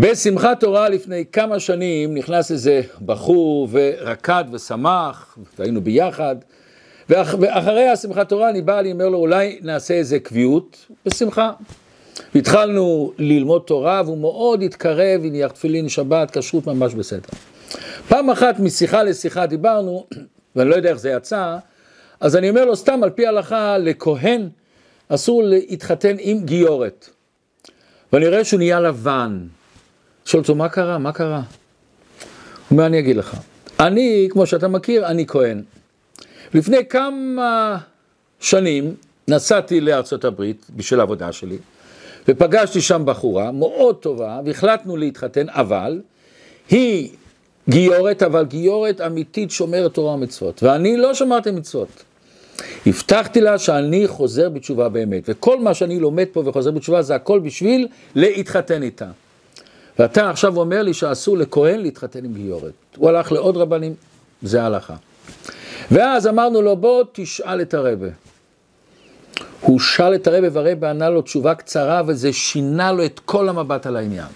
בשמחת תורה לפני כמה שנים נכנס איזה בחור ורקד ושמח, והיינו ביחד, ואח, ואחרי השמחת תורה אני בא, אני אומר לו אולי נעשה איזה קביעות, בשמחה. והתחלנו ללמוד תורה והוא מאוד התקרב, הניח תפילין, שבת, כשרות ממש בסדר. פעם אחת משיחה לשיחה דיברנו, ואני לא יודע איך זה יצא, אז אני אומר לו סתם על פי ההלכה לכהן אסור להתחתן עם גיורת. ואני רואה שהוא נהיה לבן. שואל אותו, מה קרה? מה קרה? הוא אומר, אני אגיד לך. אני, כמו שאתה מכיר, אני כהן. לפני כמה שנים נסעתי לארצות הברית בשביל העבודה שלי, ופגשתי שם בחורה מאוד טובה, והחלטנו להתחתן, אבל היא גיורת, אבל גיורת אמיתית שומרת תורה ומצוות, ואני לא שמרתי מצוות. הבטחתי לה שאני חוזר בתשובה באמת, וכל מה שאני לומד פה וחוזר בתשובה זה הכל בשביל להתחתן איתה. ואתה עכשיו אומר לי שאסור לכהן להתחתן עם גיורת. הוא הלך לעוד רבנים, זה ההלכה. ואז אמרנו לו, בוא תשאל את הרבה. הוא שאל את הרבה והרבה ענה לו תשובה קצרה וזה שינה לו את כל המבט על העניין.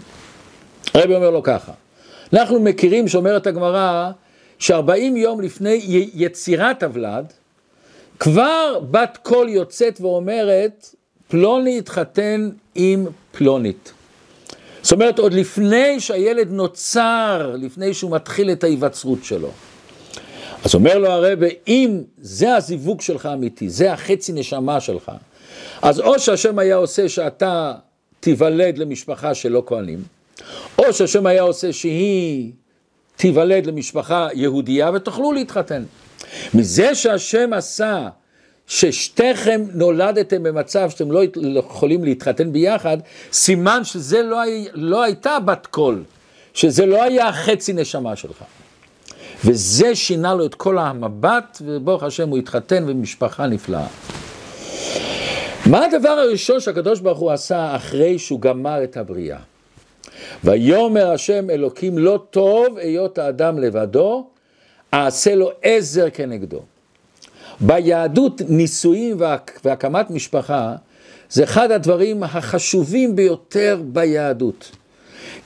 הרבה אומר לו ככה, אנחנו מכירים, שאומרת הגמרא, שארבעים יום לפני יצירת הוולד, כבר בת קול יוצאת ואומרת, פלוני התחתן עם פלונית. זאת אומרת, עוד לפני שהילד נוצר, לפני שהוא מתחיל את ההיווצרות שלו. אז אומר לו הרב, אם זה הזיווג שלך אמיתי, זה החצי נשמה שלך, אז או שהשם היה עושה שאתה תיוולד למשפחה של לא כהנים, או שהשם היה עושה שהיא תיוולד למשפחה יהודייה ותוכלו להתחתן. מזה שהשם עשה ששתיכם נולדתם במצב שאתם לא יכולים להתחתן ביחד, סימן שזה לא, לא הייתה בת קול, שזה לא היה החצי נשמה שלך. וזה שינה לו את כל המבט, וברוך השם הוא התחתן במשפחה נפלאה. מה הדבר הראשון שהקדוש ברוך הוא עשה אחרי שהוא גמר את הבריאה? ויאמר השם אלוקים לא טוב היות האדם לבדו, אעשה לו עזר כנגדו. ביהדות נישואים והקמת משפחה זה אחד הדברים החשובים ביותר ביהדות.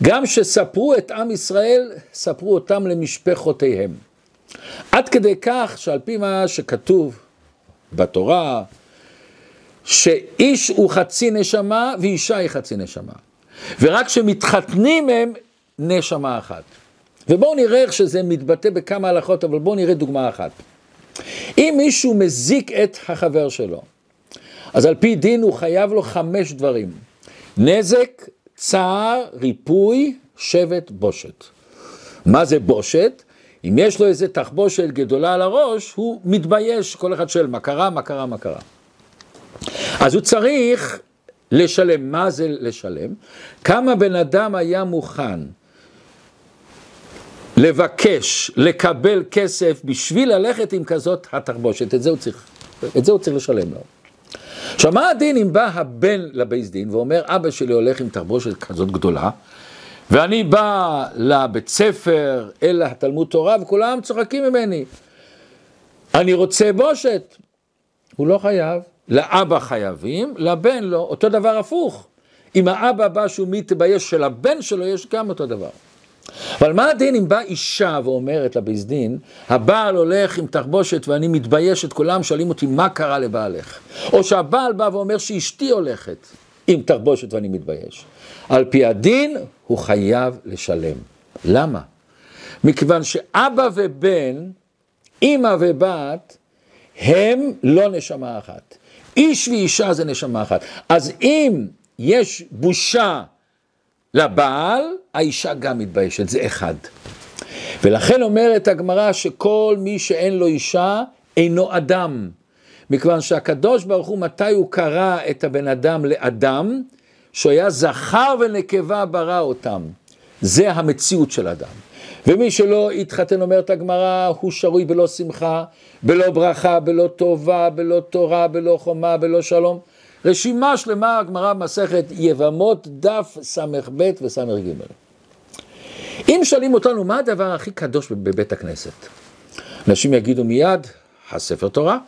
גם שספרו את עם ישראל, ספרו אותם למשפחותיהם. עד כדי כך שעל פי מה שכתוב בתורה, שאיש הוא חצי נשמה ואישה היא חצי נשמה. ורק כשמתחתנים הם נשמה אחת. ובואו נראה איך שזה מתבטא בכמה הלכות, אבל בואו נראה דוגמה אחת. אם מישהו מזיק את החבר שלו, אז על פי דין הוא חייב לו חמש דברים. נזק, צער, ריפוי, שבט, בושת. מה זה בושת? אם יש לו איזה תחבושת גדולה על הראש, הוא מתבייש, כל אחד שואל מה קרה, מה קרה, מה קרה. אז הוא צריך לשלם. מה זה לשלם? כמה בן אדם היה מוכן לבקש, לקבל כסף בשביל ללכת עם כזאת התחבושת, את זה הוא צריך, את זה הוא צריך לשלם לו. עכשיו, מה הדין אם בא הבן לבייס דין ואומר, אבא שלי הולך עם תחבושת כזאת גדולה, ואני בא לבית ספר, אל התלמוד תורה, וכולם צוחקים ממני. אני רוצה בושת. הוא לא חייב. לאבא חייבים, לבן לא. אותו דבר הפוך. אם האבא בא שהוא מתבייש שלבן שלו יש גם אותו דבר. אבל מה הדין אם באה אישה ואומרת לבייס דין, הבעל הולך עם תחבושת ואני מתביישת, כולם שואלים אותי מה קרה לבעלך. או שהבעל בא ואומר שאשתי הולכת עם תחבושת ואני מתבייש. על פי הדין הוא חייב לשלם. למה? מכיוון שאבא ובן, אימא ובת, הם לא נשמה אחת. איש ואישה זה נשמה אחת. אז אם יש בושה לבעל, האישה גם מתביישת, זה אחד. ולכן אומרת הגמרא שכל מי שאין לו אישה אינו אדם. מכיוון שהקדוש ברוך הוא, מתי הוא קרא את הבן אדם לאדם? שהוא היה זכר ונקבה ברא אותם. זה המציאות של אדם. ומי שלא התחתן, אומרת הגמרא, הוא שרוי בלא שמחה, בלא ברכה, בלא טובה, בלא תורה, בלא חומה, בלא שלום. רשימה שלמה, הגמרא במסכת יבמות, דף ס"ב וס"ג. אם שואלים אותנו מה הדבר הכי קדוש בבית הכנסת, אנשים יגידו מיד, הספר תורה.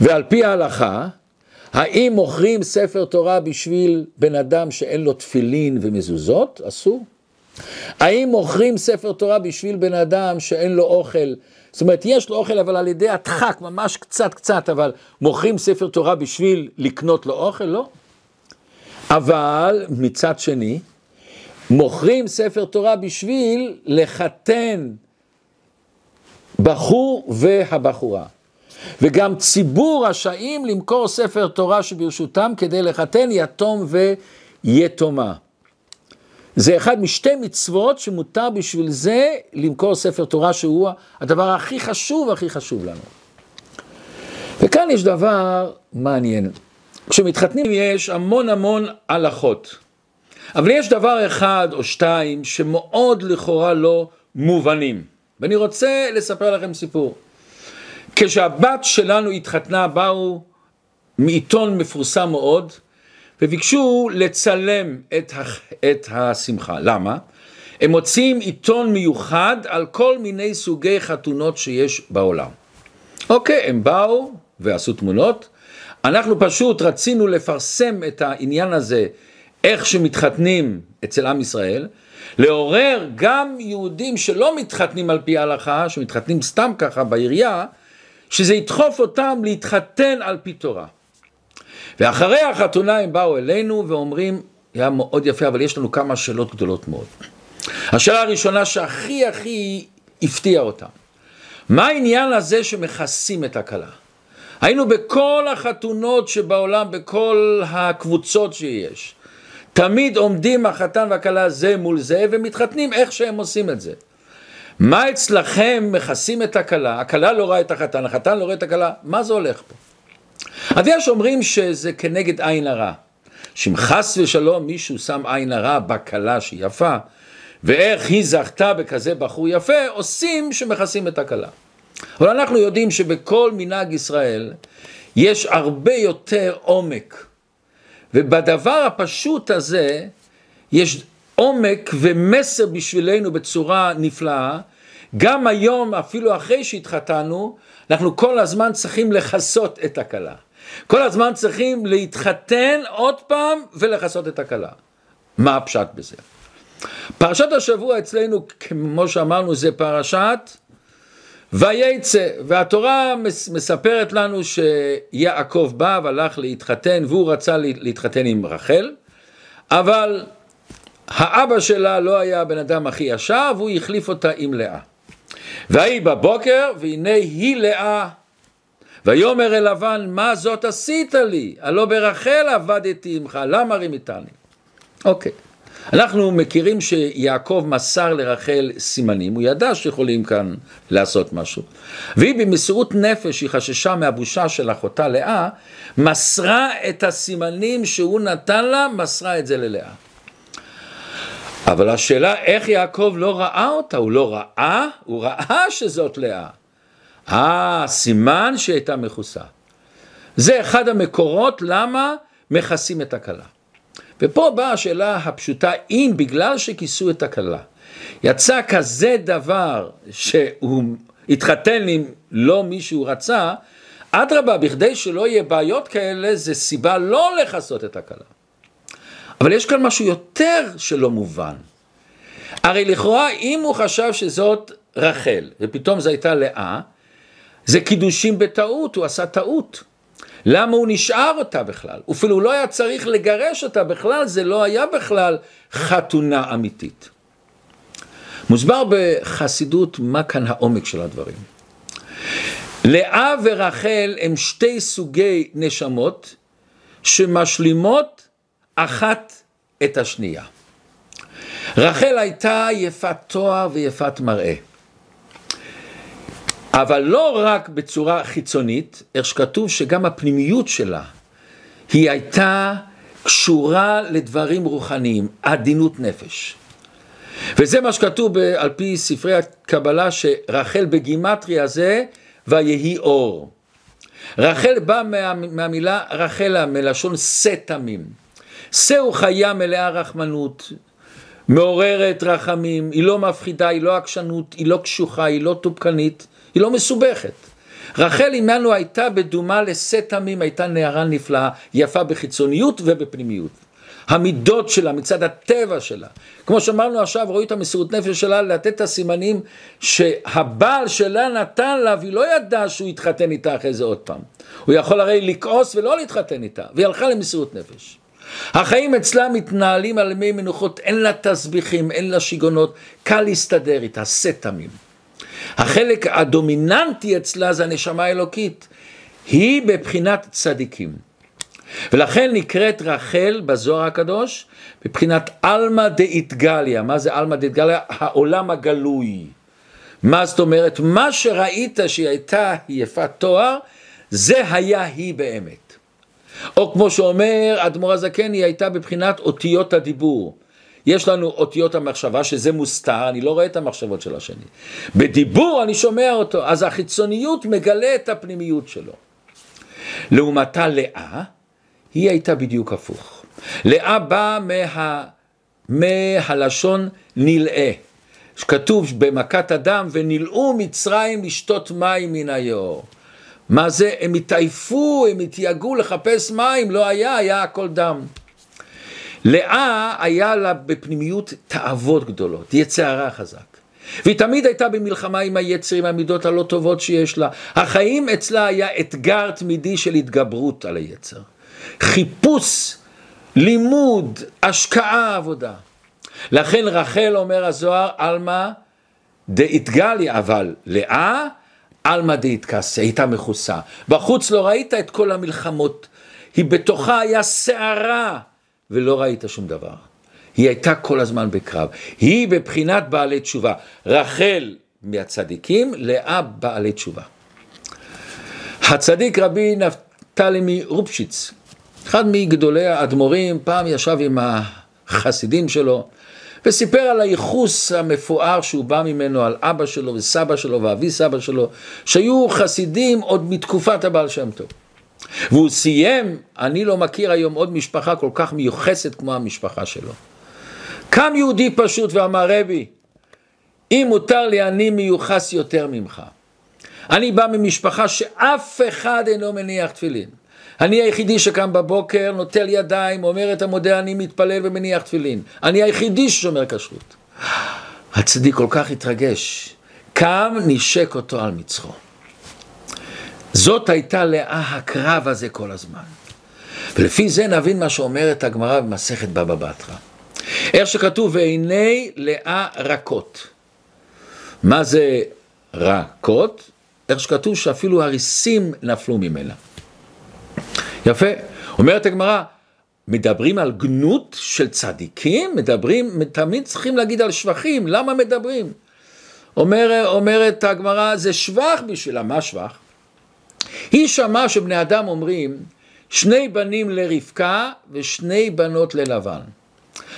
ועל פי ההלכה, האם מוכרים ספר תורה בשביל בן אדם שאין לו תפילין ומזוזות? אסור. האם מוכרים ספר תורה בשביל בן אדם שאין לו אוכל? זאת אומרת, יש לו אוכל, אבל על ידי הדחק, ממש קצת קצת, אבל מוכרים ספר תורה בשביל לקנות לו אוכל? לא. אבל מצד שני, מוכרים ספר תורה בשביל לחתן בחור והבחורה. וגם ציבור רשאים למכור ספר תורה שברשותם כדי לחתן יתום ויתומה. זה אחד משתי מצוות שמותר בשביל זה למכור ספר תורה שהוא הדבר הכי חשוב, הכי חשוב לנו. וכאן יש דבר מעניין. כשמתחתנים יש המון המון הלכות. אבל יש דבר אחד או שתיים שמאוד לכאורה לא מובנים. ואני רוצה לספר לכם סיפור. כשהבת שלנו התחתנה, באו מעיתון מפורסם מאוד, וביקשו לצלם את, את השמחה. למה? הם מוצאים עיתון מיוחד על כל מיני סוגי חתונות שיש בעולם. אוקיי, הם באו ועשו תמונות. אנחנו פשוט רצינו לפרסם את העניין הזה, איך שמתחתנים אצל עם ישראל, לעורר גם יהודים שלא מתחתנים על פי ההלכה, שמתחתנים סתם ככה בעירייה, שזה ידחוף אותם להתחתן על פי תורה. ואחרי החתונה הם באו אלינו ואומרים, היה מאוד יפה, אבל יש לנו כמה שאלות גדולות מאוד. השאלה הראשונה שהכי הכי הפתיעה אותם, מה העניין הזה שמכסים את הכלה? היינו בכל החתונות שבעולם, בכל הקבוצות שיש. תמיד עומדים החתן והכלה זה מול זה ומתחתנים איך שהם עושים את זה. מה אצלכם מכסים את הכלה, הכלה לא רואה את החתן, החתן לא רואה את הכלה, מה זה הולך פה? אז יש אומרים שזה כנגד עין הרע, שאם חס ושלום מישהו שם עין הרע בכלה שהיא יפה, ואיך היא זכתה בכזה בחור יפה, עושים שמכסים את הכלה. אבל אנחנו יודעים שבכל מנהג ישראל יש הרבה יותר עומק, ובדבר הפשוט הזה יש עומק ומסר בשבילנו בצורה נפלאה. גם היום, אפילו אחרי שהתחתנו, אנחנו כל הזמן צריכים לכסות את הכלה. כל הזמן צריכים להתחתן עוד פעם ולכסות את הכלה. מה הפשט בזה? פרשת השבוע אצלנו, כמו שאמרנו, זה פרשת וייצא, והתורה מספרת לנו שיעקב בא והלך להתחתן, והוא רצה להתחתן עם רחל, אבל האבא שלה לא היה הבן אדם הכי ישר, והוא החליף אותה עם לאה. ויהי בבוקר, והנה היא לאה. ויאמר אל לבן, מה זאת עשית לי? הלא ברחל עבדתי עמך, למה רימיתני? אוקיי. אנחנו מכירים שיעקב מסר לרחל סימנים, הוא ידע שיכולים כאן לעשות משהו. והיא במסירות נפש, היא חששה מהבושה של אחותה לאה, מסרה את הסימנים שהוא נתן לה, מסרה את זה ללאה. אבל השאלה איך יעקב לא ראה אותה, הוא לא ראה, הוא ראה שזאת לאה. אה, סימן שהייתה מכוסה. זה אחד המקורות למה מכסים את הכלה. ופה באה השאלה הפשוטה, אם בגלל שכיסו את הכלה, יצא כזה דבר שהוא התחתן עם לא מי שהוא רצה, אדרבה, בכדי שלא יהיה בעיות כאלה, זה סיבה לא לכסות את הכלה. אבל יש כאן משהו יותר שלא מובן. הרי לכאורה, אם הוא חשב שזאת רחל, ופתאום זו הייתה לאה, זה קידושים בטעות, הוא עשה טעות. למה הוא נשאר אותה בכלל? אפילו הוא לא היה צריך לגרש אותה בכלל, זה לא היה בכלל חתונה אמיתית. מוסבר בחסידות מה כאן העומק של הדברים. לאה ורחל הם שתי סוגי נשמות שמשלימות אחת את השנייה. רחל הייתה יפת תואר ויפת מראה. אבל לא רק בצורה חיצונית, איך שכתוב שגם הפנימיות שלה, היא הייתה קשורה לדברים רוחניים, עדינות נפש. וזה מה שכתוב על פי ספרי הקבלה, שרחל בגימטריה זה, ויהי אור. רחל בא מה, מהמילה רחלה, מלשון שא תמים. שא הוא חיה מלאה רחמנות, מעוררת רחמים, היא לא מפחידה, היא לא עקשנות, היא לא קשוחה, היא לא טופקנית, היא לא מסובכת. רחל אימנו הייתה בדומה לשאת עמים, הייתה נערה נפלאה, יפה בחיצוניות ובפנימיות. המידות שלה, מצד הטבע שלה. כמו שאמרנו עכשיו, ראו את המסירות נפש שלה לתת את הסימנים שהבעל שלה נתן לה, והיא לא ידעה שהוא יתחתן איתה אחרי זה עוד פעם. הוא יכול הרי לכעוס ולא להתחתן איתה, והיא הלכה למסירות נפש. החיים אצלה מתנהלים על ימי מנוחות, אין לה תסביכים, אין לה שיגעונות, קל להסתדר איתה, סתמים. החלק הדומיננטי אצלה זה הנשמה האלוקית, היא בבחינת צדיקים. ולכן נקראת רחל בזוהר הקדוש מבחינת עלמא דאיתגליה. מה זה עלמא דאיתגליה? העולם הגלוי. מה זאת אומרת? מה שראית שהיא הייתה יפת תואר, זה היה היא באמת. או כמו שאומר אדמו"ר הזקן, היא הייתה בבחינת אותיות הדיבור. יש לנו אותיות המחשבה שזה מוסתר, אני לא רואה את המחשבות של השני. בדיבור אני שומע אותו, אז החיצוניות מגלה את הפנימיות שלו. לעומתה לאה, היא הייתה בדיוק הפוך. לאה באה מה, מהלשון נלאה, שכתוב במכת הדם, ונלאו מצרים לשתות מים מן היאור. מה זה? הם התעייפו, הם התייגעו לחפש מים, לא היה, היה הכל דם. לאה היה לה בפנימיות תאוות גדולות, יצערה חזק. והיא תמיד הייתה במלחמה עם היצר, עם המידות הלא טובות שיש לה. החיים אצלה היה אתגר תמידי של התגברות על היצר. חיפוש, לימוד, השקעה, עבודה. לכן רחל אומר הזוהר, עלמא דאתגליה, אבל לאה, עלמא דאתקסה, הייתה מכוסה. בחוץ לא ראית את כל המלחמות, היא בתוכה היה סערה, ולא ראית שום דבר. היא הייתה כל הזמן בקרב. היא בבחינת בעלי תשובה. רחל מהצדיקים, לאה בעלי תשובה. הצדיק רבי נפתלי מרופשיץ, אחד מגדולי האדמו"רים פעם ישב עם החסידים שלו וסיפר על הייחוס המפואר שהוא בא ממנו, על אבא שלו וסבא שלו ואבי סבא שלו, שהיו חסידים עוד מתקופת הבעל שם טוב. והוא סיים, אני לא מכיר היום עוד משפחה כל כך מיוחסת כמו המשפחה שלו. קם יהודי פשוט ואמר, רבי, אם מותר לי, אני מיוחס יותר ממך. אני בא ממשפחה שאף אחד אינו מניח תפילין. אני היחידי שקם בבוקר, נוטל ידיים, אומר את המודה, אני מתפלל ומניח תפילין. אני היחידי ששומר כשרות. הצדיק כל כך התרגש, קם, נשק אותו על מצחו. זאת הייתה לאה הקרב הזה כל הזמן. ולפי זה נבין מה שאומרת הגמרא במסכת בבא בתרא. איך שכתוב, ועיני לאה רכות. מה זה רכות? איך שכתוב שאפילו הריסים נפלו ממנה. יפה. אומרת הגמרא, מדברים על גנות של צדיקים? מדברים, תמיד צריכים להגיד על שבחים, למה מדברים? אומר, אומרת הגמרא, זה שבח בשבילה, מה שבח? היא שמעה שבני אדם אומרים, שני בנים לרבקה ושני בנות ללבן.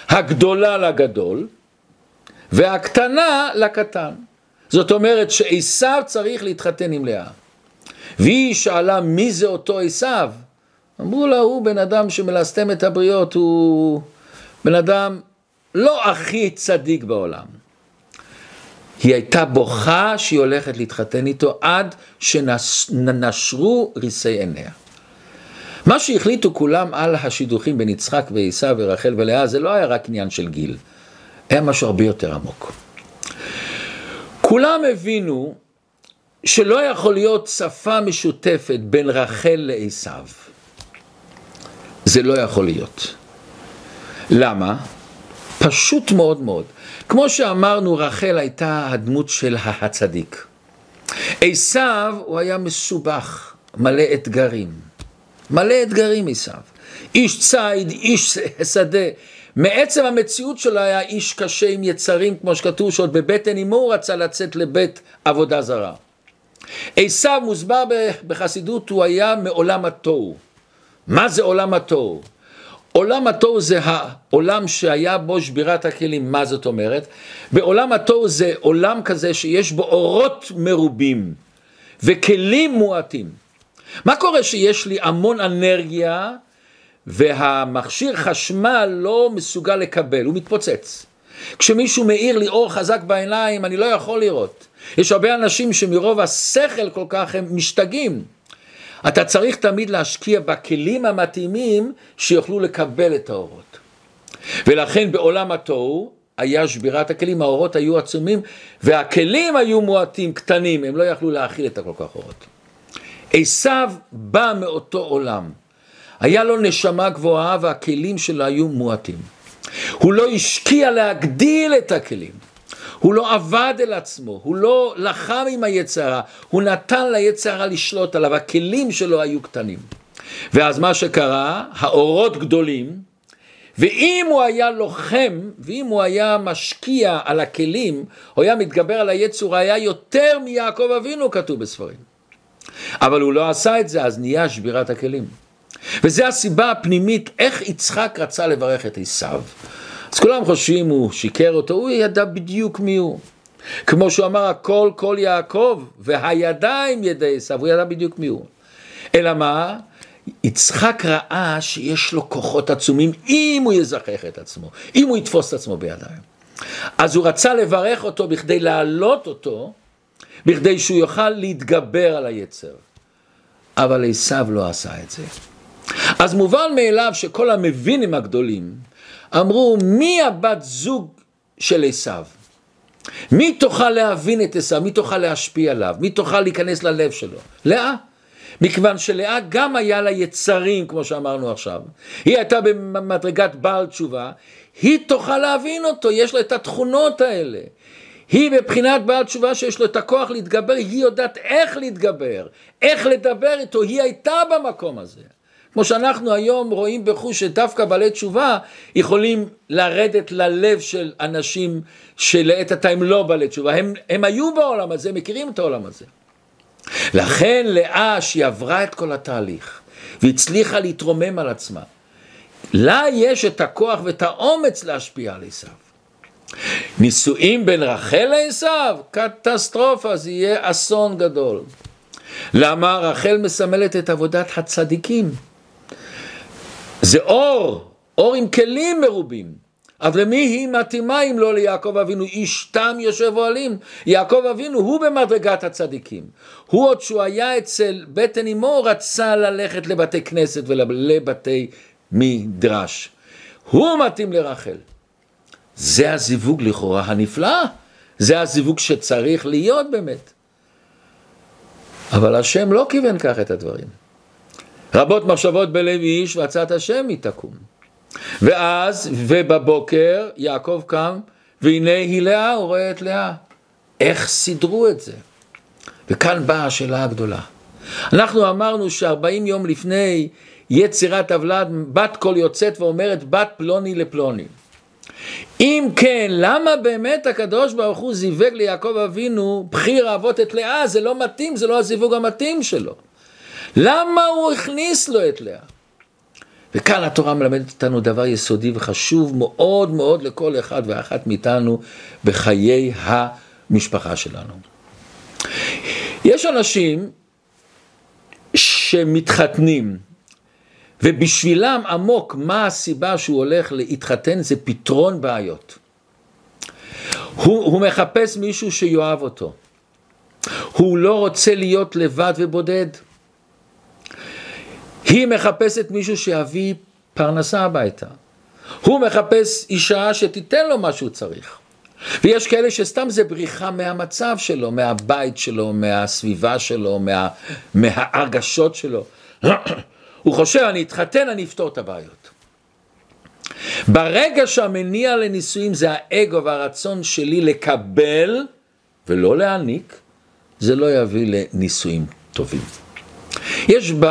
הגדולה לגדול והקטנה לקטן. זאת אומרת שעשיו צריך להתחתן עם לאה. והיא שאלה מי זה אותו עשיו? אמרו לה, הוא בן אדם שמלסתם את הבריות, הוא בן אדם לא הכי צדיק בעולם. היא הייתה בוכה שהיא הולכת להתחתן איתו עד שנשרו ריסי עיניה. מה שהחליטו כולם על השידוכים בין יצחק ועשיו ורחל ולאה זה לא היה רק עניין של גיל, היה משהו הרבה יותר עמוק. כולם הבינו שלא יכול להיות שפה משותפת בין רחל לעשיו. זה לא יכול להיות. למה? פשוט מאוד מאוד. כמו שאמרנו, רחל הייתה הדמות של הצדיק. עשיו הוא היה מסובך, מלא אתגרים. מלא אתגרים עשיו. איש ציד, איש שדה. מעצם המציאות שלו היה איש קשה עם יצרים, כמו שכתוב שעוד בבטן אמו הוא רצה לצאת לבית עבודה זרה. עשיו מוסבר בחסידות, הוא היה מעולם התוהו. מה זה עולם התוהו? עולם התוהו זה העולם שהיה בו שבירת הכלים, מה זאת אומרת? בעולם התוהו זה עולם כזה שיש בו אורות מרובים וכלים מועטים. מה קורה שיש לי המון אנרגיה והמכשיר חשמל לא מסוגל לקבל, הוא מתפוצץ. כשמישהו מאיר לי אור חזק בעיניים, אני לא יכול לראות. יש הרבה אנשים שמרוב השכל כל כך הם משתגעים. אתה צריך תמיד להשקיע בכלים המתאימים שיוכלו לקבל את האורות. ולכן בעולם התוהו היה שבירת הכלים, האורות היו עצומים והכלים היו מועטים, קטנים, הם לא יכלו להכיל את הכל כך אורות. עשיו בא מאותו עולם. היה לו נשמה גבוהה והכלים שלו היו מועטים. הוא לא השקיע להגדיל את הכלים. הוא לא עבד אל עצמו, הוא לא לחם עם היצרה, הוא נתן ליצרה לשלוט עליו, הכלים שלו היו קטנים. ואז מה שקרה, האורות גדולים, ואם הוא היה לוחם, ואם הוא היה משקיע על הכלים, הוא היה מתגבר על היצור, היה יותר מיעקב אבינו, כתוב בספרים. אבל הוא לא עשה את זה, אז נהיה שבירת הכלים. וזו הסיבה הפנימית איך יצחק רצה לברך את עשיו. אז כולם חושבים הוא שיקר אותו, הוא ידע בדיוק מי הוא. כמו שהוא אמר הכל כל יעקב והידיים ידי עשיו, הוא ידע בדיוק מי הוא. אלא מה? יצחק ראה שיש לו כוחות עצומים אם הוא יזכח את עצמו, אם הוא יתפוס את עצמו בידיים. אז הוא רצה לברך אותו בכדי להעלות אותו, בכדי שהוא יוכל להתגבר על היצר. אבל עשיו לא עשה את זה. אז מובן מאליו שכל המבינים הגדולים אמרו מי הבת זוג של עשיו? מי תוכל להבין את עשיו? מי תוכל להשפיע עליו? מי תוכל להיכנס ללב שלו? לאה. מכיוון שלאה גם היה לה יצרים, כמו שאמרנו עכשיו. היא הייתה במדרגת בעל תשובה, היא תוכל להבין אותו, יש לה את התכונות האלה. היא בבחינת בעל תשובה שיש לו את הכוח להתגבר, היא יודעת איך להתגבר, איך לדבר איתו, היא הייתה במקום הזה. כמו שאנחנו היום רואים בחוש שדווקא בעלי תשובה יכולים לרדת ללב של אנשים שלעת עתה הם לא בעלי תשובה, הם, הם היו בעולם הזה, מכירים את העולם הזה. לכן לאה שהיא עברה את כל התהליך והצליחה להתרומם על עצמה, לה יש את הכוח ואת האומץ להשפיע על עשיו. נישואים בין רחל לעשיו, קטסטרופה, זה יהיה אסון גדול. למה? רחל מסמלת את עבודת הצדיקים. זה אור, אור עם כלים מרובים. אז למי היא מתאימה אם לא ליעקב אבינו? איש תם יושב אוהלים. יעקב אבינו הוא במדרגת הצדיקים. הוא עוד שהוא היה אצל בטן אמו רצה ללכת לבתי כנסת ולבתי מדרש. הוא מתאים לרחל. זה הזיווג לכאורה הנפלא. זה הזיווג שצריך להיות באמת. אבל השם לא כיוון כך את הדברים. רבות מחשבות בלב איש ועצת השם היא תקום. ואז, ובבוקר, יעקב קם, והנה היא לאה, הוא רואה את לאה. איך סידרו את זה? וכאן באה השאלה הגדולה. אנחנו אמרנו שארבעים יום לפני יצירת הוולד, בת קול יוצאת ואומרת בת פלוני לפלוני. אם כן, למה באמת הקדוש ברוך הוא זיווג ליעקב אבינו בחיר אבות את לאה? זה לא מתאים, זה לא הזיווג המתאים שלו. למה הוא הכניס לו את לאה? וכאן התורה מלמדת אותנו דבר יסודי וחשוב מאוד מאוד לכל אחד ואחת מאיתנו בחיי המשפחה שלנו. יש אנשים שמתחתנים ובשבילם עמוק מה הסיבה שהוא הולך להתחתן זה פתרון בעיות. הוא, הוא מחפש מישהו שיאהב אותו. הוא לא רוצה להיות לבד ובודד. היא מחפשת מישהו שיביא פרנסה הביתה. הוא מחפש אישה שתיתן לו מה שהוא צריך. ויש כאלה שסתם זה בריחה מהמצב שלו, מהבית שלו, מהסביבה שלו, מה, מההרגשות שלו. הוא חושב, אני אתחתן, אני אפתור את הבעיות. ברגע שהמניע לנישואים זה האגו והרצון שלי לקבל ולא להעניק, זה לא יביא לנישואים טובים. יש ב...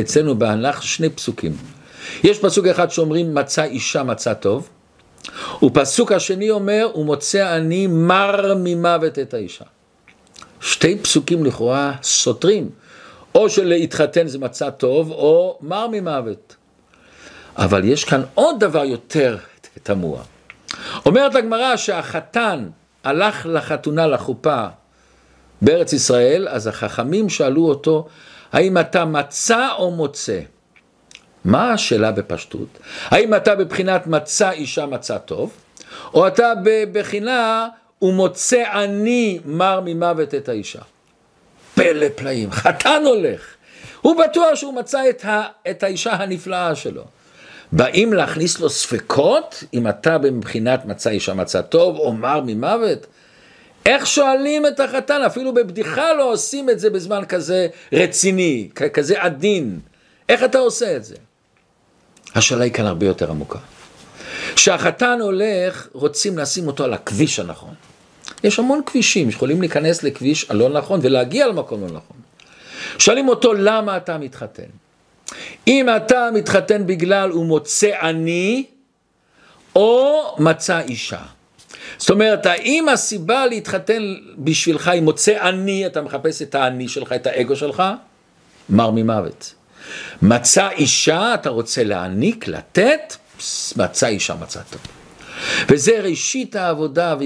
אצלנו בהנח שני פסוקים. יש פסוק אחד שאומרים מצא אישה מצא טוב, ופסוק השני אומר הוא מוצא אני מר ממוות את האישה. שתי פסוקים לכאורה סותרים, או שלהתחתן זה מצא טוב, או מר ממוות. אבל יש כאן עוד דבר יותר תמוה. אומרת הגמרא שהחתן הלך לחתונה, לחופה, בארץ ישראל, אז החכמים שאלו אותו, האם אתה מצא או מוצא? מה השאלה בפשטות? האם אתה בבחינת מצא אישה מצא טוב, או אתה בבחינה, הוא מוצא אני מר ממוות את האישה. פלא פלאים, חתן הולך. הוא בטוח שהוא מצא את, ה, את האישה הנפלאה שלו. באים להכניס לו ספקות, אם אתה מבחינת מצא אישה מצא טוב, או מר ממוות? איך שואלים את החתן? אפילו בבדיחה לא עושים את זה בזמן כזה רציני, כזה עדין. איך אתה עושה את זה? השאלה היא כאן הרבה יותר עמוקה. כשהחתן הולך, רוצים לשים אותו על הכביש הנכון. יש המון כבישים שיכולים להיכנס לכביש הלא נכון ולהגיע למקום לא נכון. שואלים אותו למה אתה מתחתן. אם אתה מתחתן בגלל הוא מוצא עני, או מצא אישה. זאת אומרת, האם הסיבה להתחתן בשבילך היא מוצא עני, אתה מחפש את העני שלך, את האגו שלך? מר ממוות. מצא אישה, אתה רוצה להעניק, לתת, מצא אישה, מצא טוב. וזה ראשית העבודה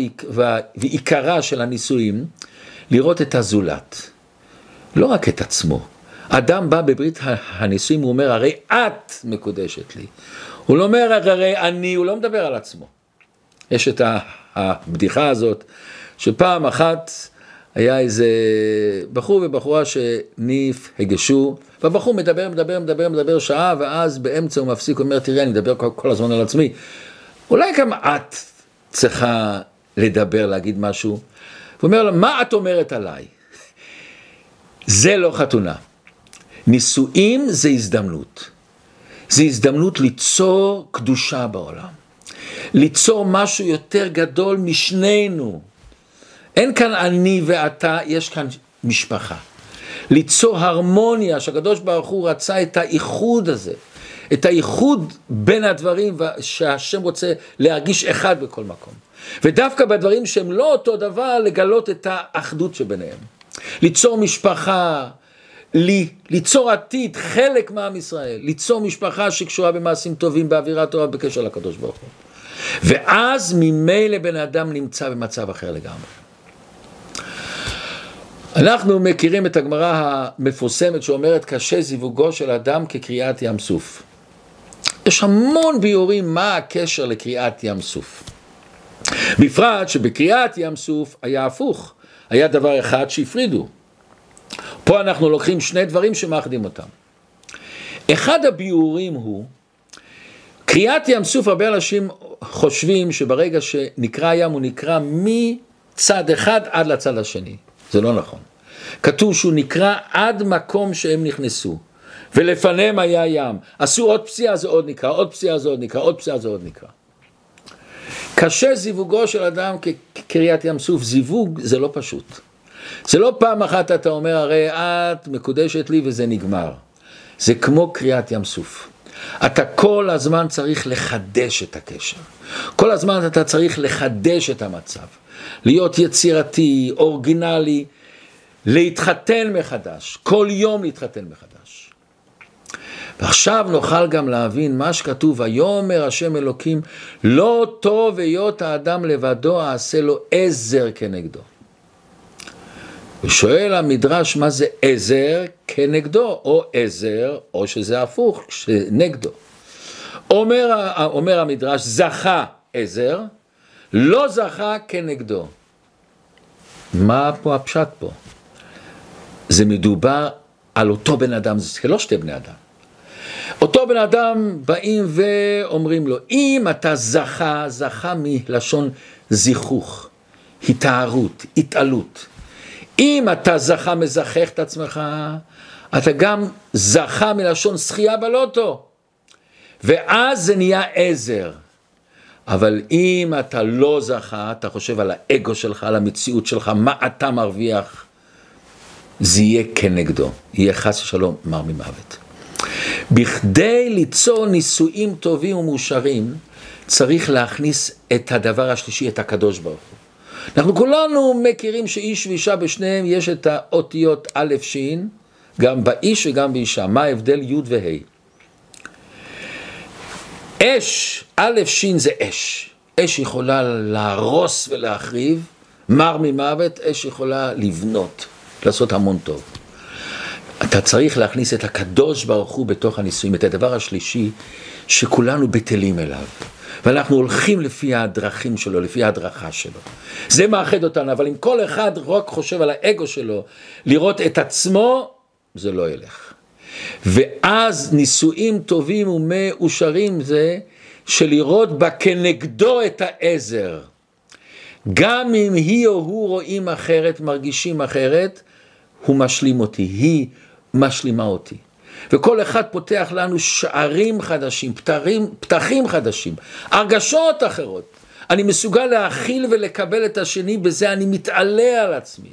ועיקרה של הנישואים, לראות את הזולת, לא רק את עצמו. אדם בא בברית הנישואים, הוא אומר, הרי את מקודשת לי. הוא לא אומר, הרי אני, הוא לא מדבר על עצמו. יש את הבדיחה הזאת, שפעם אחת היה איזה בחור ובחורה שנפגשו, והבחור מדבר, מדבר, מדבר, מדבר שעה, ואז באמצע הוא מפסיק, הוא אומר, תראי, אני מדבר כל, כל הזמן על עצמי. אולי גם את צריכה לדבר, להגיד משהו? הוא אומר לה, מה את אומרת עליי? זה לא חתונה. נישואים זה הזדמנות. זה הזדמנות ליצור קדושה בעולם. ליצור משהו יותר גדול משנינו. אין כאן אני ואתה, יש כאן משפחה. ליצור הרמוניה, שהקדוש ברוך הוא רצה את האיחוד הזה, את האיחוד בין הדברים שהשם רוצה להרגיש אחד בכל מקום. ודווקא בדברים שהם לא אותו דבר, לגלות את האחדות שביניהם. ליצור משפחה, לי, ליצור עתיד, חלק מעם ישראל, ליצור משפחה שקשורה במעשים טובים, באווירה טובה, בקשר לקדוש ברוך הוא. ואז ממילא בן אדם נמצא במצב אחר לגמרי. אנחנו מכירים את הגמרא המפורסמת שאומרת קשה זיווגו של אדם כקריאת ים סוף. יש המון ביורים מה הקשר לקריאת ים סוף. בפרט שבקריאת ים סוף היה הפוך, היה דבר אחד שהפרידו. פה אנחנו לוקחים שני דברים שמאחדים אותם. אחד הביאורים הוא, קריאת ים סוף, הרבה אנשים חושבים שברגע שנקרא ים הוא נקרא מצד אחד עד לצד השני. זה לא נכון. כתוב שהוא נקרא עד מקום שהם נכנסו. ולפניהם היה ים. עשו עוד פסיעה זה עוד נקרא, עוד פסיעה זה עוד נקרא, עוד פסיעה זה עוד נקרא. קשה זיווגו של אדם כקריאת ים סוף, זיווג זה לא פשוט. זה לא פעם אחת אתה אומר, הרי את מקודשת לי וזה נגמר. זה כמו קריאת ים סוף. אתה כל הזמן צריך לחדש את הקשר. כל הזמן אתה צריך לחדש את המצב. להיות יצירתי, אורגינלי, להתחתן מחדש. כל יום להתחתן מחדש. ועכשיו נוכל גם להבין מה שכתוב, ויאמר השם אלוקים, לא טוב היות האדם לבדו, אעשה לו עזר כנגדו. ושואל המדרש מה זה עזר כנגדו, או עזר, או שזה הפוך, נגדו. אומר, אומר המדרש, זכה עזר, לא זכה כנגדו. מה פה הפשט פה? זה מדובר על אותו בן אדם, זה לא שתי בני אדם. אותו בן אדם באים ואומרים לו, אם אתה זכה, זכה מלשון זיכוך, התארות, התעלות. אם אתה זכה מזכך את עצמך, אתה גם זכה מלשון זכייה בלוטו. ואז זה נהיה עזר. אבל אם אתה לא זכה, אתה חושב על האגו שלך, על המציאות שלך, מה אתה מרוויח, זה יהיה כנגדו, יהיה חס ושלום מר ממוות. בכדי ליצור נישואים טובים ומאושרים, צריך להכניס את הדבר השלישי, את הקדוש ברוך הוא. אנחנו כולנו מכירים שאיש ואישה בשניהם יש את האותיות א' ש', גם באיש וגם באישה. מה ההבדל י' וה'? אש, א' ש' זה אש. אש יכולה להרוס ולהחריב, מר ממוות, אש יכולה לבנות, לעשות המון טוב. אתה צריך להכניס את הקדוש ברוך הוא בתוך הנישואים, את הדבר השלישי שכולנו בטלים אליו. ואנחנו הולכים לפי הדרכים שלו, לפי ההדרכה שלו. זה מאחד אותנו, אבל אם כל אחד רק חושב על האגו שלו, לראות את עצמו, זה לא ילך. ואז נישואים טובים ומאושרים זה שלראות בה כנגדו את העזר. גם אם היא או הוא רואים אחרת, מרגישים אחרת, הוא משלים אותי, היא משלימה אותי. וכל אחד פותח לנו שערים חדשים, פתרים, פתחים חדשים, הרגשות אחרות. אני מסוגל להכיל ולקבל את השני, בזה אני מתעלה על עצמי.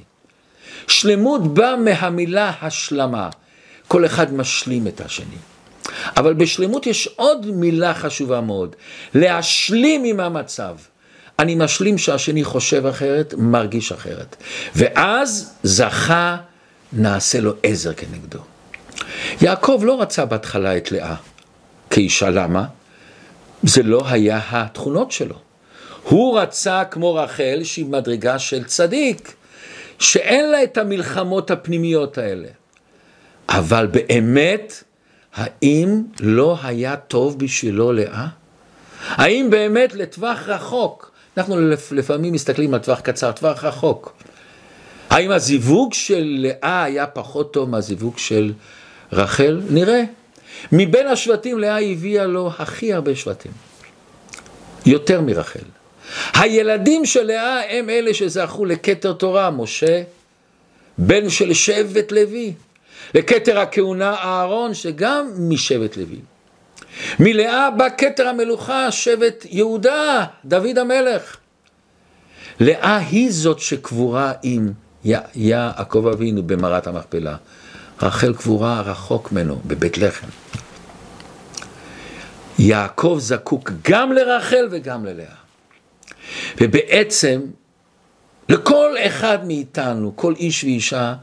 שלמות באה מהמילה השלמה. כל אחד משלים את השני. אבל בשלמות יש עוד מילה חשובה מאוד, להשלים עם המצב. אני משלים שהשני חושב אחרת, מרגיש אחרת. ואז זכה, נעשה לו עזר כנגדו. יעקב לא רצה בהתחלה את לאה כאישה, למה? זה לא היה התכונות שלו. הוא רצה כמו רחל שהיא מדרגה של צדיק, שאין לה את המלחמות הפנימיות האלה. אבל באמת, האם לא היה טוב בשבילו לאה? האם באמת לטווח רחוק, אנחנו לפעמים מסתכלים על טווח קצר, טווח רחוק, האם הזיווג של לאה היה פחות טוב מהזיווג של רחל? נראה. מבין השבטים לאה הביאה לו הכי הרבה שבטים. יותר מרחל. הילדים של לאה הם אלה שזכו לכתר תורה, משה, בן של שבט לוי. לכתר הכהונה אהרון, שגם משבט לוי. מלאה בא כתר המלוכה, שבט יהודה, דוד המלך. לאה היא זאת שקבורה עם יעקב אבינו במערת המכפלה. רחל קבורה רחוק ממנו, בבית לחם. יעקב זקוק גם לרחל וגם ללאה. ובעצם, לכל אחד מאיתנו, כל איש ואישה,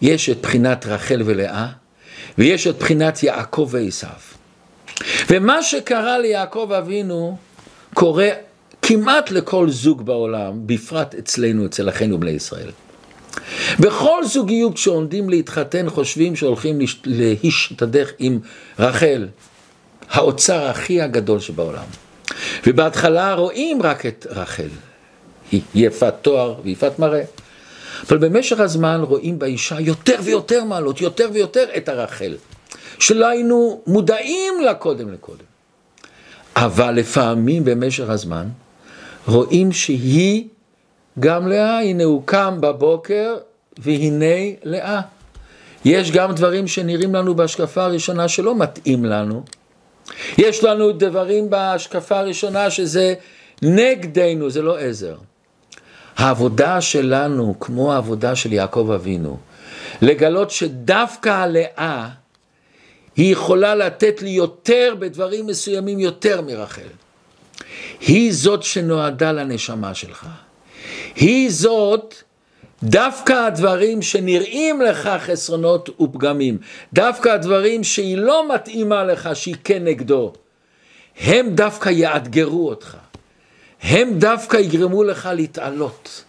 יש את בחינת רחל ולאה, ויש את בחינת יעקב ועשיו. ומה שקרה ליעקב אבינו, קורה כמעט לכל זוג בעולם, בפרט אצלנו, אצל אחינו בני ישראל. בכל זוגיות שעומדים להתחתן חושבים שהולכים להשתדך עם רחל, האוצר הכי הגדול שבעולם. ובהתחלה רואים רק את רחל, היא יפת תואר ויפת מראה. אבל במשך הזמן רואים באישה יותר ויותר מעלות, יותר ויותר את הרחל, שלא היינו מודעים לה קודם לקודם. אבל לפעמים במשך הזמן רואים שהיא גם לאה, הנה הוא קם בבוקר והנה לאה. יש גם דברים שנראים לנו בהשקפה הראשונה שלא מתאים לנו. יש לנו דברים בהשקפה הראשונה שזה נגדנו, זה לא עזר. העבודה שלנו, כמו העבודה של יעקב אבינו, לגלות שדווקא הלאה, היא יכולה לתת לי יותר בדברים מסוימים יותר מרחל. היא זאת שנועדה לנשמה שלך. היא זאת, דווקא הדברים שנראים לך חסרונות ופגמים, דווקא הדברים שהיא לא מתאימה לך, שהיא כן נגדו, הם דווקא יאתגרו אותך. הם דווקא יגרמו לך להתעלות.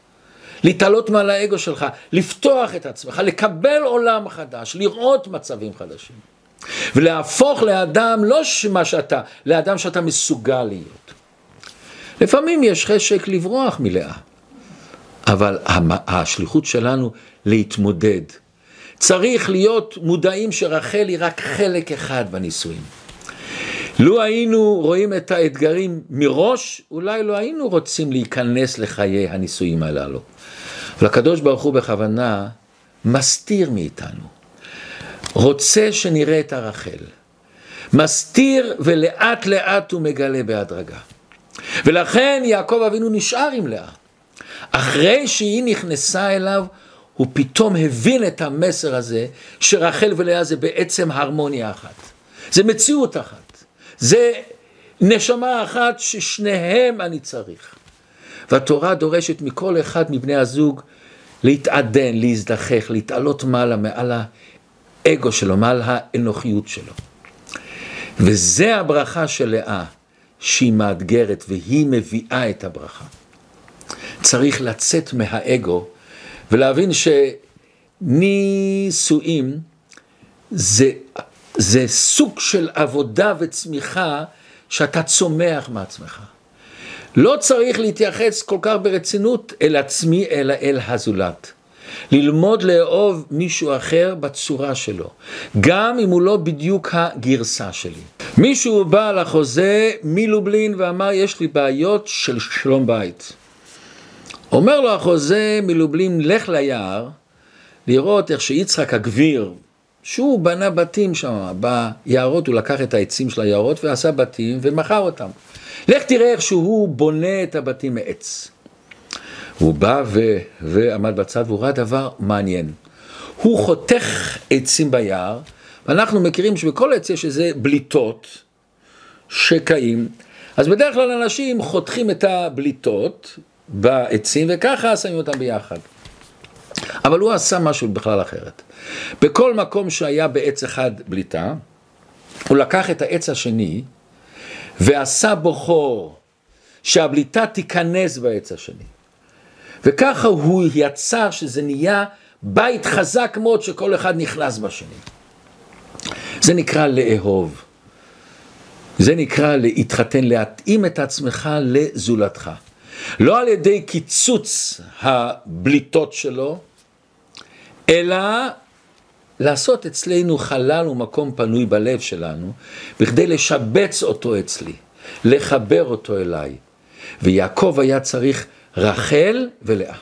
להתעלות מעל האגו שלך, לפתוח את עצמך, לקבל עולם חדש, לראות מצבים חדשים. ולהפוך לאדם, לא מה שאתה, לאדם שאתה מסוגל להיות. לפעמים יש חשק לברוח מלאה, אבל השליחות שלנו להתמודד. צריך להיות מודעים שרחל היא רק חלק אחד בנישואים. לו היינו רואים את האתגרים מראש, אולי לא היינו רוצים להיכנס לחיי הנישואים הללו. אבל הקדוש ברוך הוא בכוונה מסתיר מאיתנו. רוצה שנראה את הרחל. מסתיר ולאט לאט הוא מגלה בהדרגה. ולכן יעקב אבינו נשאר עם לאה. אחרי שהיא נכנסה אליו, הוא פתאום הבין את המסר הזה, שרחל ולאה זה בעצם הרמוניה אחת. זה מציאות אחת. זה נשמה אחת ששניהם אני צריך. והתורה דורשת מכל אחד מבני הזוג להתעדן, להזדחך, להתעלות מעלה, מעל האגו שלו, מעל האנוכיות שלו. וזה הברכה של לאה, שהיא מאתגרת והיא מביאה את הברכה. צריך לצאת מהאגו ולהבין שנישואים זה, זה סוג של עבודה וצמיחה שאתה צומח מעצמך. לא צריך להתייחס כל כך ברצינות אל עצמי, אלא אל הזולת. ללמוד לאהוב מישהו אחר בצורה שלו, גם אם הוא לא בדיוק הגרסה שלי. מישהו בא לחוזה מלובלין ואמר, יש לי בעיות של שלום בית. אומר לו החוזה מלובלין, לך ליער, לראות איך שיצחק הגביר, שהוא בנה בתים שם, ביערות, הוא לקח את העצים של היערות ועשה בתים ומכר אותם. לך תראה איך שהוא בונה את הבתים מעץ. הוא בא ו... ועמד בצד והוא ראה דבר מעניין. הוא חותך עצים ביער, ואנחנו מכירים שבכל עץ יש איזה בליטות, שקעים, אז בדרך כלל אנשים חותכים את הבליטות בעצים וככה שמים אותם ביחד. אבל הוא עשה משהו בכלל אחרת. בכל מקום שהיה בעץ אחד בליטה, הוא לקח את העץ השני ועשה בו חור, שהבליטה תיכנס בעץ השני. וככה הוא יצר שזה נהיה בית חזק מאוד שכל אחד נכנס בשני. זה נקרא לאהוב. זה נקרא להתחתן, להתאים את עצמך לזולתך. לא על ידי קיצוץ הבליטות שלו, אלא לעשות אצלנו חלל ומקום פנוי בלב שלנו, בכדי לשבץ אותו אצלי, לחבר אותו אליי. ויעקב היה צריך רחל ולאה.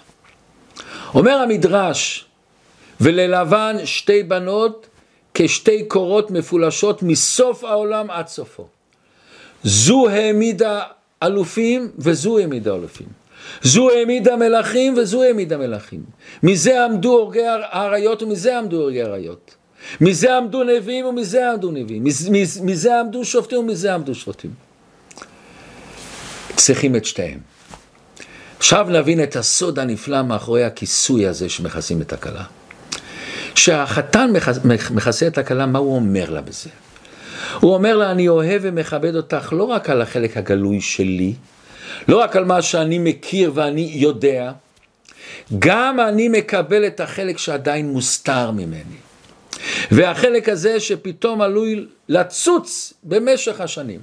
אומר המדרש, וללבן שתי בנות כשתי קורות מפולשות מסוף העולם עד סופו. זו העמידה אלופים וזו העמידה אלופים. זו העמידה מלכים וזו העמידה מלכים. מזה עמדו הורגי האריות ומזה עמדו הורגי האריות. מזה עמדו נביאים ומזה עמדו נביאים. מזה עמדו שופטים ומזה עמדו שופטים. צריכים את שתיהם. עכשיו נבין את הסוד הנפלא מאחורי הכיסוי הזה שמכסים את הכלה. כשהחתן מכסה את הכלה, מה הוא אומר לה בזה? הוא אומר לה, אני אוהב ומכבד אותך לא רק על החלק הגלוי שלי, לא רק על מה שאני מכיר ואני יודע, גם אני מקבל את החלק שעדיין מוסתר ממני. והחלק הזה שפתאום עלוי לצוץ במשך השנים.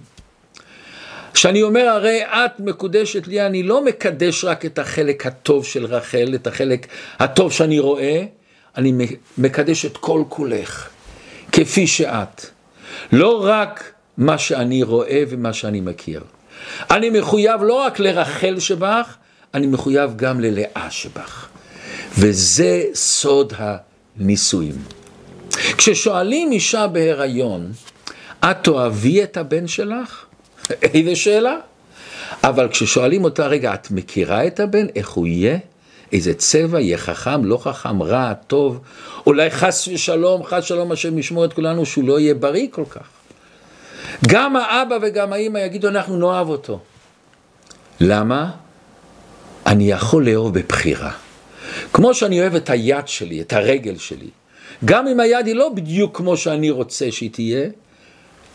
כשאני אומר הרי את מקודשת לי, אני לא מקדש רק את החלק הטוב של רחל, את החלק הטוב שאני רואה, אני מקדש את כל כולך, כפי שאת. לא רק מה שאני רואה ומה שאני מכיר. אני מחויב לא רק לרחל שבך, אני מחויב גם ללאה שבך. וזה סוד הנישואים. כששואלים אישה בהיריון, את תאהבי את הבן שלך? איזה שאלה? אבל כששואלים אותה, רגע, את מכירה את הבן? איך הוא יהיה? איזה צבע, יהיה חכם, לא חכם, רע, טוב? אולי חס ושלום, חס ושלום השם ישמור את כולנו, שהוא לא יהיה בריא כל כך. גם האבא וגם האמא יגידו, אנחנו נאהב אותו. למה? אני יכול לאהוב בבחירה. כמו שאני אוהב את היד שלי, את הרגל שלי. גם אם היד היא לא בדיוק כמו שאני רוצה שהיא תהיה,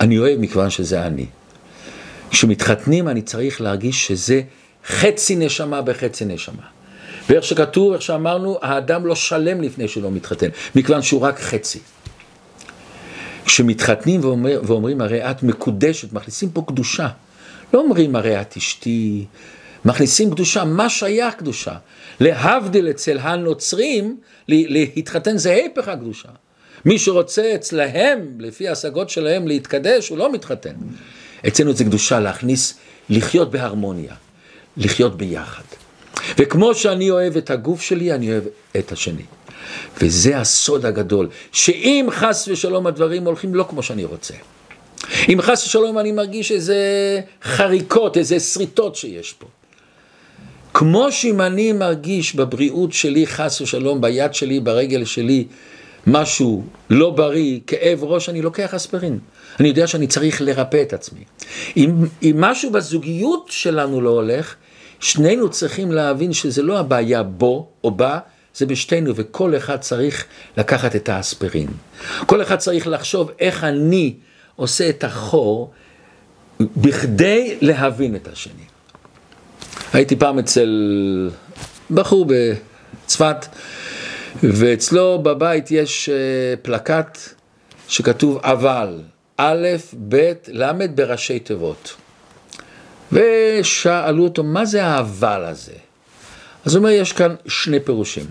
אני אוהב מכיוון שזה אני. כשמתחתנים אני צריך להרגיש שזה חצי נשמה בחצי נשמה. ואיך שכתוב, איך שאמרנו, האדם לא שלם לפני שהוא לא מתחתן, מכיוון שהוא רק חצי. כשמתחתנים ואומר, ואומרים הרי את מקודשת, מכניסים פה קדושה. לא אומרים הרי את אשתי, מכניסים קדושה, מה שייך קדושה? להבדיל אצל הנוצרים, להתחתן זה היפך הקדושה. מי שרוצה אצלהם, לפי ההשגות שלהם, להתקדש, הוא לא מתחתן. אצלנו זה קדושה להכניס, לחיות בהרמוניה, לחיות ביחד. וכמו שאני אוהב את הגוף שלי, אני אוהב את השני. וזה הסוד הגדול, שאם חס ושלום הדברים הולכים לא כמו שאני רוצה, אם חס ושלום אני מרגיש איזה חריקות, איזה שריטות שיש פה, כמו שאם אני מרגיש בבריאות שלי, חס ושלום, ביד שלי, ברגל שלי, משהו לא בריא, כאב ראש, אני לוקח אספרין. אני יודע שאני צריך לרפא את עצמי. אם, אם משהו בזוגיות שלנו לא הולך, שנינו צריכים להבין שזה לא הבעיה בו או בה, זה בשתינו, וכל אחד צריך לקחת את האספרין. כל אחד צריך לחשוב איך אני עושה את החור בכדי להבין את השני. הייתי פעם אצל בחור בצפת, ואצלו בבית יש אה, פלקט שכתוב אבל, א', ב', ל', בראשי תיבות. ושאלו אותו, מה זה האבל הזה? אז הוא אומר, יש כאן שני פירושים.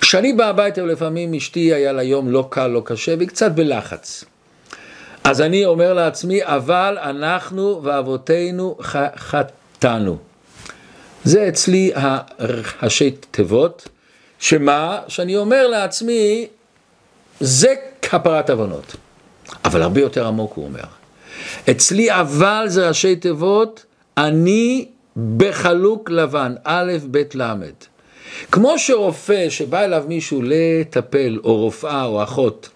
כשאני בא הביתה ולפעמים אשתי היה לה יום לא קל, לא קשה, והיא קצת בלחץ. אז אני אומר לעצמי, אבל אנחנו ואבותינו חטאנו. זה אצלי הראשי תיבות, שמה? שאני אומר לעצמי, זה כפרת עוונות. אבל הרבה יותר עמוק הוא אומר. אצלי אבל זה ראשי תיבות, אני בחלוק לבן, א', ב', ל'. כמו שרופא שבא אליו מישהו לטפל, או רופאה או אחות,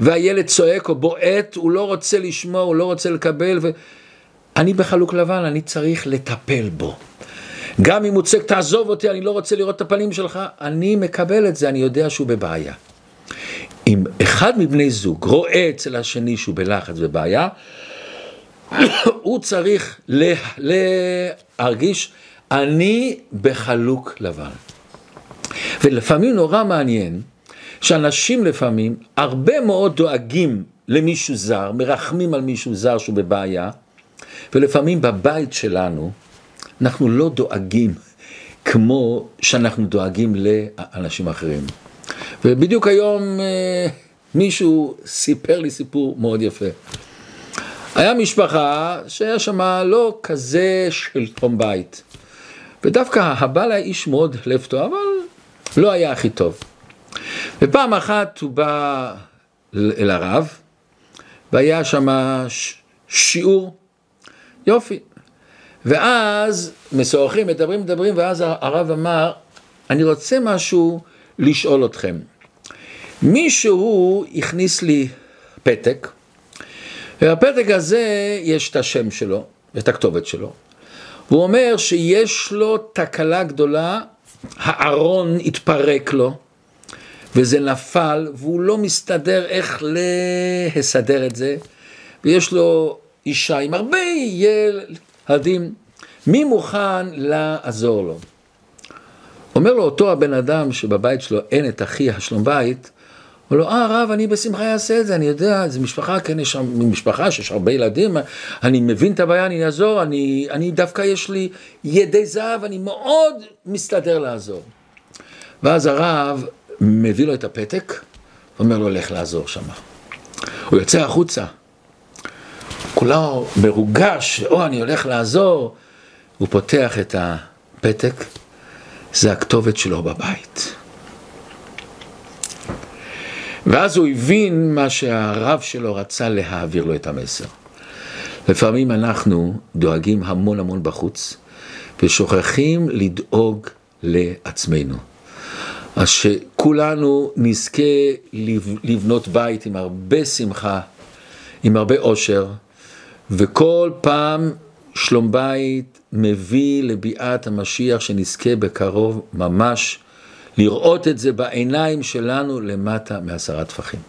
והילד צועק או בועט, הוא לא רוצה לשמוע, הוא לא רוצה לקבל, ו... אני בחלוק לבן, אני צריך לטפל בו. גם אם הוא צועק, תעזוב אותי, אני לא רוצה לראות את הפנים שלך, אני מקבל את זה, אני יודע שהוא בבעיה. אם אחד מבני זוג רואה אצל השני שהוא בלחץ ובעיה, הוא צריך להרגיש, אני בחלוק לבן. ולפעמים נורא מעניין, שאנשים לפעמים הרבה מאוד דואגים למישהו זר, מרחמים על מישהו זר שהוא בבעיה, ולפעמים בבית שלנו אנחנו לא דואגים כמו שאנחנו דואגים לאנשים אחרים. ובדיוק היום אה, מישהו סיפר לי סיפור מאוד יפה. היה משפחה שהיה שם לא כזה של תום בית. ודווקא הבעל היה איש מאוד לב טוב, אבל לא היה הכי טוב. ופעם אחת הוא בא אל הרב, והיה שם שיעור, יופי. ואז משוחחים, מדברים, מדברים, ואז הרב אמר, אני רוצה משהו לשאול אתכם. מישהו הכניס לי פתק, ובפתק הזה יש את השם שלו, את הכתובת שלו. והוא אומר שיש לו תקלה גדולה, הארון התפרק לו, וזה נפל, והוא לא מסתדר איך להסדר את זה, ויש לו אישה עם הרבה ילדים, מי מוכן לעזור לו? אומר לו אותו הבן אדם שבבית שלו אין את אחי השלום בית, אומר לו, אה רב, אני בשמחה אעשה את זה, אני יודע, זו משפחה, כן, יש שם משפחה שיש הרבה ילדים, אני מבין את הבעיה, אני אעזור, אני, אני דווקא יש לי ידי זהב, אני מאוד מסתדר לעזור. ואז הרב מביא לו את הפתק, אומר לו, לך לעזור שם. הוא יוצא החוצה, כולו מרוגש, או, אני הולך לעזור. הוא פותח את הפתק, זה הכתובת שלו בבית. ואז הוא הבין מה שהרב שלו רצה להעביר לו את המסר. לפעמים אנחנו דואגים המון המון בחוץ, ושוכחים לדאוג לעצמנו. אז שכולנו נזכה לבנות בית עם הרבה שמחה, עם הרבה אושר, וכל פעם שלום בית מביא לביאת המשיח שנזכה בקרוב ממש לראות את זה בעיניים שלנו למטה מעשרה טפחים.